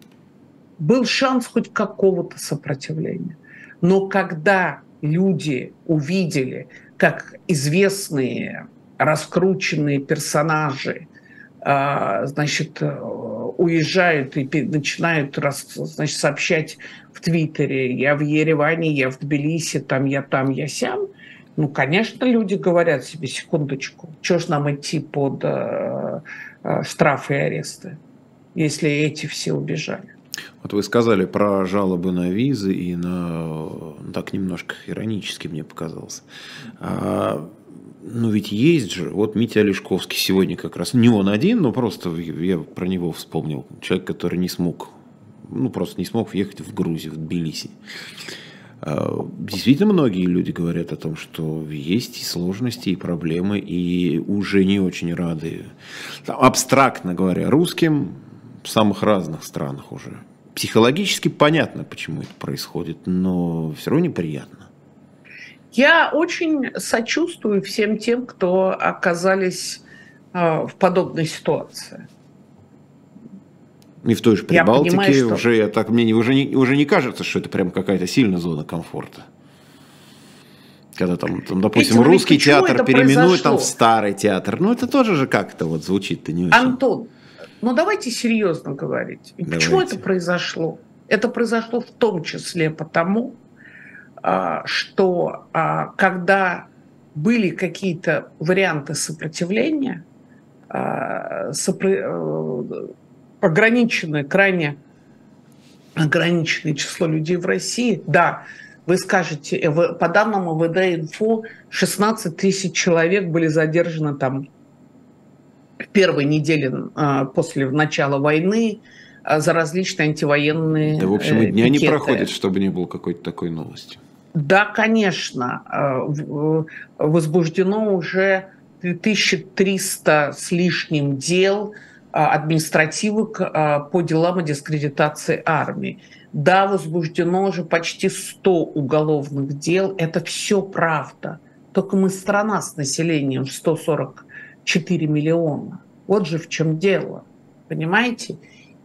был шанс хоть какого-то сопротивления. Но когда люди увидели, как известные, раскрученные персонажи, значит, уезжают и начинают значит, сообщать в Твиттере, я в Ереване, я в Тбилиси, там я там, я сям, ну, конечно, люди говорят себе, секундочку, что ж нам идти под э, э, штрафы и аресты, если эти все убежали.
Вот вы сказали про жалобы на визы и на... Так немножко иронически мне показалось. А ну ведь есть же, вот Митя Олешковский сегодня как раз, не он один, но просто я про него вспомнил. Человек, который не смог, ну просто не смог въехать в Грузию, в Тбилиси. А, действительно, многие люди говорят о том, что есть и сложности, и проблемы, и уже не очень рады, абстрактно говоря, русским в самых разных странах уже. Психологически понятно, почему это происходит, но все равно неприятно.
Я очень сочувствую всем тем, кто оказались э, в подобной ситуации.
И в той же Прибалтике я понимаю, что... уже, так мне уже не, уже не кажется, что это прям какая-то сильная зона комфорта. Когда там, там допустим, Этим русский театр переименуют там в старый театр. Ну, это тоже же как-то вот звучит-то не очень.
Антон, ну давайте серьезно говорить. Давайте. Почему это произошло? Это произошло в том числе потому, а, что а, когда были какие-то варианты сопротивления, а, э, ограниченное, крайне ограниченное число людей в России, да, вы скажете, э, по данным МВД инфо, 16 тысяч человек были задержаны там в первой неделе после начала войны за различные антивоенные
Да, в общем, и дня пикеты. не проходит, чтобы не было какой-то такой новости.
Да, конечно, э, э, возбуждено уже 1300 с лишним дел э, административок по делам о дискредитации армии. Да, возбуждено уже почти 100 уголовных дел. Это все правда. Только мы страна с населением 144 миллиона. Вот же в чем дело. Понимаете?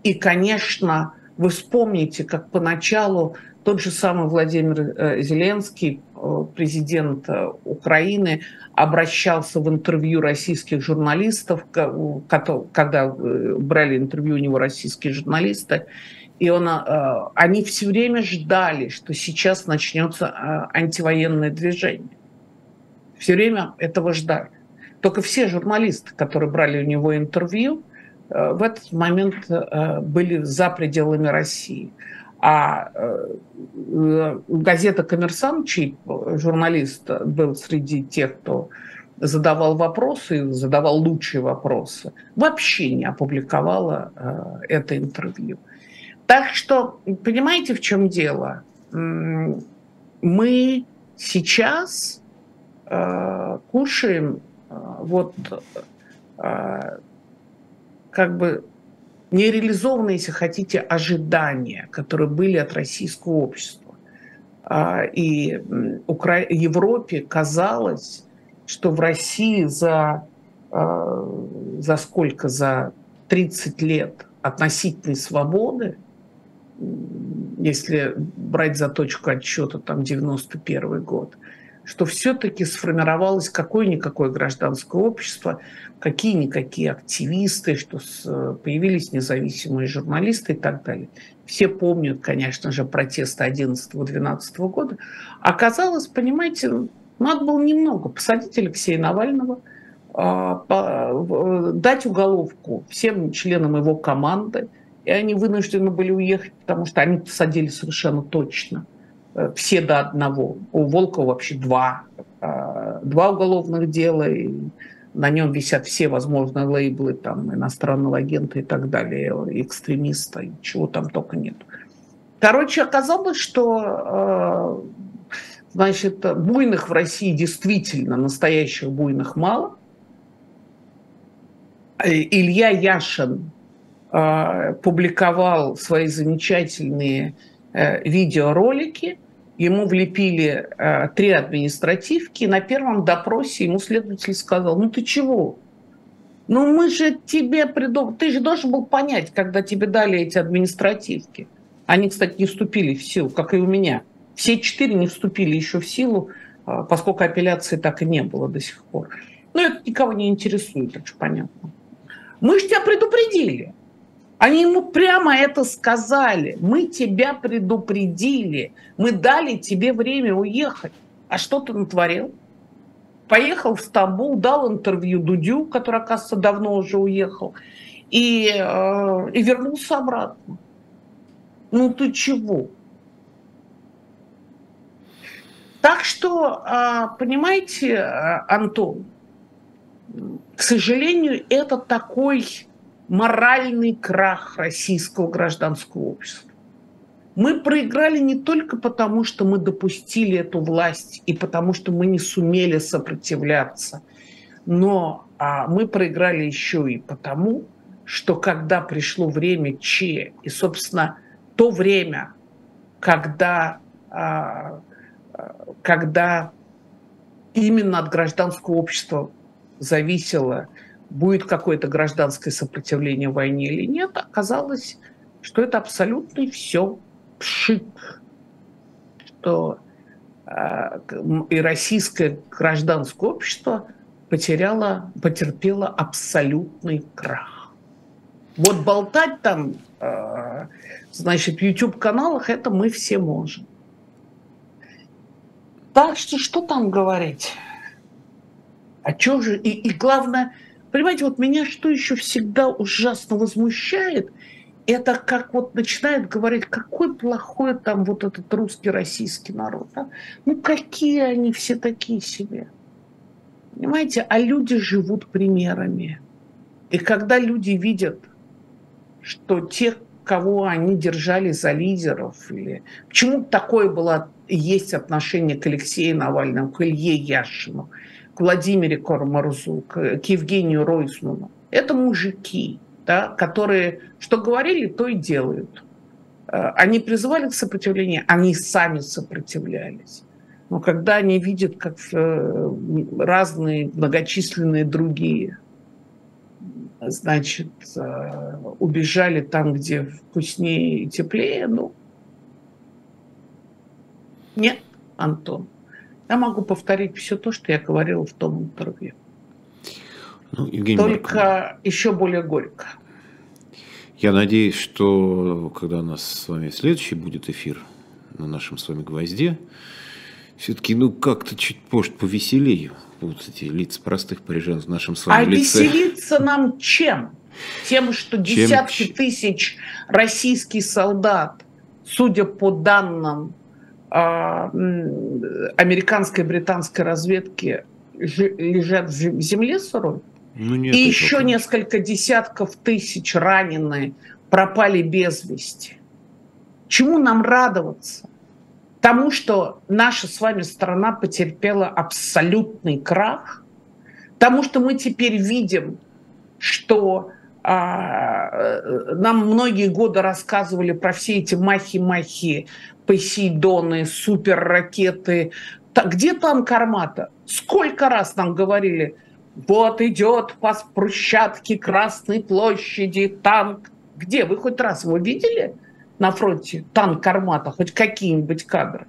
И, конечно, вы вспомните, как поначалу тот же самый Владимир э, Зеленский, э, президент э, Украины, обращался в интервью российских журналистов, когда брали интервью у него российские журналисты, и он, они все время ждали, что сейчас начнется антивоенное движение. Все время этого ждали. Только все журналисты, которые брали у него интервью, в этот момент были за пределами России. А э, газета «Коммерсант», чей журналист был среди тех, кто задавал вопросы, задавал лучшие вопросы, вообще не опубликовала это интервью. Так что, понимаете, в чем дело? Мы сейчас кушаем вот как бы нереализованные, если хотите, ожидания, которые были от российского общества. А, и Укра... Европе казалось, что в России за, а, за сколько? За 30 лет относительной свободы, если брать за точку отсчета там 91 год, что все-таки сформировалось какое-никакое гражданское общество, какие-никакие активисты, что появились независимые журналисты и так далее. Все помнят, конечно же, протесты 11-12 года. Оказалось, понимаете, надо было немного посадить Алексея Навального, а, дать уголовку всем членам его команды, и они вынуждены были уехать, потому что они посадили совершенно точно – все до одного. У Волкова вообще два, э, два уголовных дела, и на нем висят все возможные лейблы там, иностранного агента и так далее, экстремиста, и чего там только нет. Короче, оказалось, что э, значит, буйных в России действительно, настоящих буйных мало. Илья Яшин публиковал свои замечательные Э, видеоролики, ему влепили э, три административки, на первом допросе ему следователь сказал, ну ты чего? Ну мы же тебе придумали, ты же должен был понять, когда тебе дали эти административки. Они, кстати, не вступили в силу, как и у меня. Все четыре не вступили еще в силу, э, поскольку апелляции так и не было до сих пор. Но это никого не интересует, это же понятно. Мы же тебя предупредили. Они ему прямо это сказали. Мы тебя предупредили. Мы дали тебе время уехать. А что ты натворил? Поехал в Стамбул, дал интервью Дудю, который, оказывается, давно уже уехал, и, э, и вернулся обратно. Ну ты чего? Так что, э, понимаете, э, Антон, к сожалению, это такой моральный крах российского гражданского общества. Мы проиграли не только потому, что мы допустили эту власть и потому, что мы не сумели сопротивляться, но а, мы проиграли еще и потому, что когда пришло время Че, и, собственно, то время, когда, а, когда именно от гражданского общества зависело будет какое-то гражданское сопротивление войне или нет, оказалось, что это абсолютно все пшик, что э, и российское гражданское общество потеряло, потерпело абсолютный крах. Вот болтать там, э, значит, в YouTube-каналах, это мы все можем. Так что что там говорить? А что же? И, и главное – Понимаете, вот меня что еще всегда ужасно возмущает, это как вот начинает говорить, какой плохой там вот этот русский, российский народ. А? Ну какие они все такие себе. Понимаете, а люди живут примерами. И когда люди видят, что те, кого они держали за лидеров, или почему такое было есть отношение к Алексею Навальному, к Илье Яшину, к Владимире Кормарзу, к, к Евгению Ройсману. Это мужики, да, которые что говорили, то и делают. Э, они призывали к сопротивлению, они сами сопротивлялись. Но когда они видят, как э, разные многочисленные другие, значит, э, убежали там, где вкуснее и теплее, ну, нет, Антон. Я могу повторить все то, что я говорила в том интервью. Ну, Евгений Только Марков. еще более горько.
Я надеюсь, что когда у нас с вами следующий будет эфир на нашем с вами гвозде, все-таки, ну, как-то чуть, может, повеселее вот эти лица простых парижан в нашем с вами
а
лице.
А веселиться нам чем? Тем, что десятки чем? тысяч российских солдат, судя по данным американской и британской разведки, лежат в земле сырой? Ну, нет, и еще конечно. несколько десятков тысяч раненые пропали без вести. Чему нам радоваться? Тому, что наша с вами страна потерпела абсолютный крах, тому, что мы теперь видим, что а, нам многие годы рассказывали про все эти махи-махи, Посейдоны, суперракеты. Где танк Армата? Сколько раз нам говорили, вот идет по брусчатке Красной площади танк. Где? Вы хоть раз его видели на фронте? Танк Армата, хоть какие-нибудь кадры?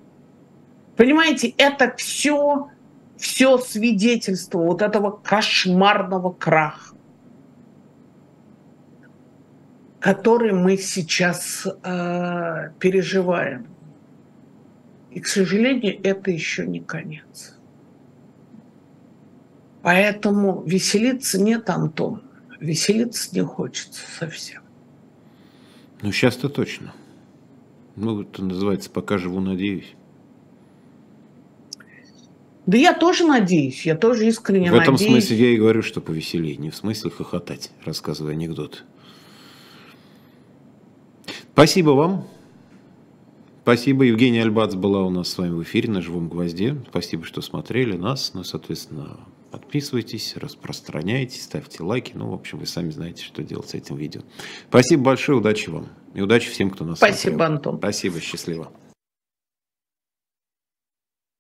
Понимаете, это все, все свидетельство вот этого кошмарного краха, который мы сейчас э, переживаем. И, к сожалению, это еще не конец. Поэтому веселиться нет, Антон. Веселиться не хочется совсем.
Ну, сейчас-то точно. Ну, это называется «пока живу, надеюсь».
Да я тоже надеюсь, я тоже искренне
надеюсь. В этом
надеюсь.
смысле я и говорю, что повеселее, не в смысле хохотать, рассказывая анекдоты. Спасибо вам. Спасибо. Евгения Альбац была у нас с вами в эфире на «Живом гвозде». Спасибо, что смотрели нас. Ну, соответственно, подписывайтесь, распространяйте, ставьте лайки. Ну, в общем, вы сами знаете, что делать с этим видео. Спасибо большое, удачи вам. И удачи всем, кто нас
Спасибо, смотрел. Антон.
Спасибо, счастливо.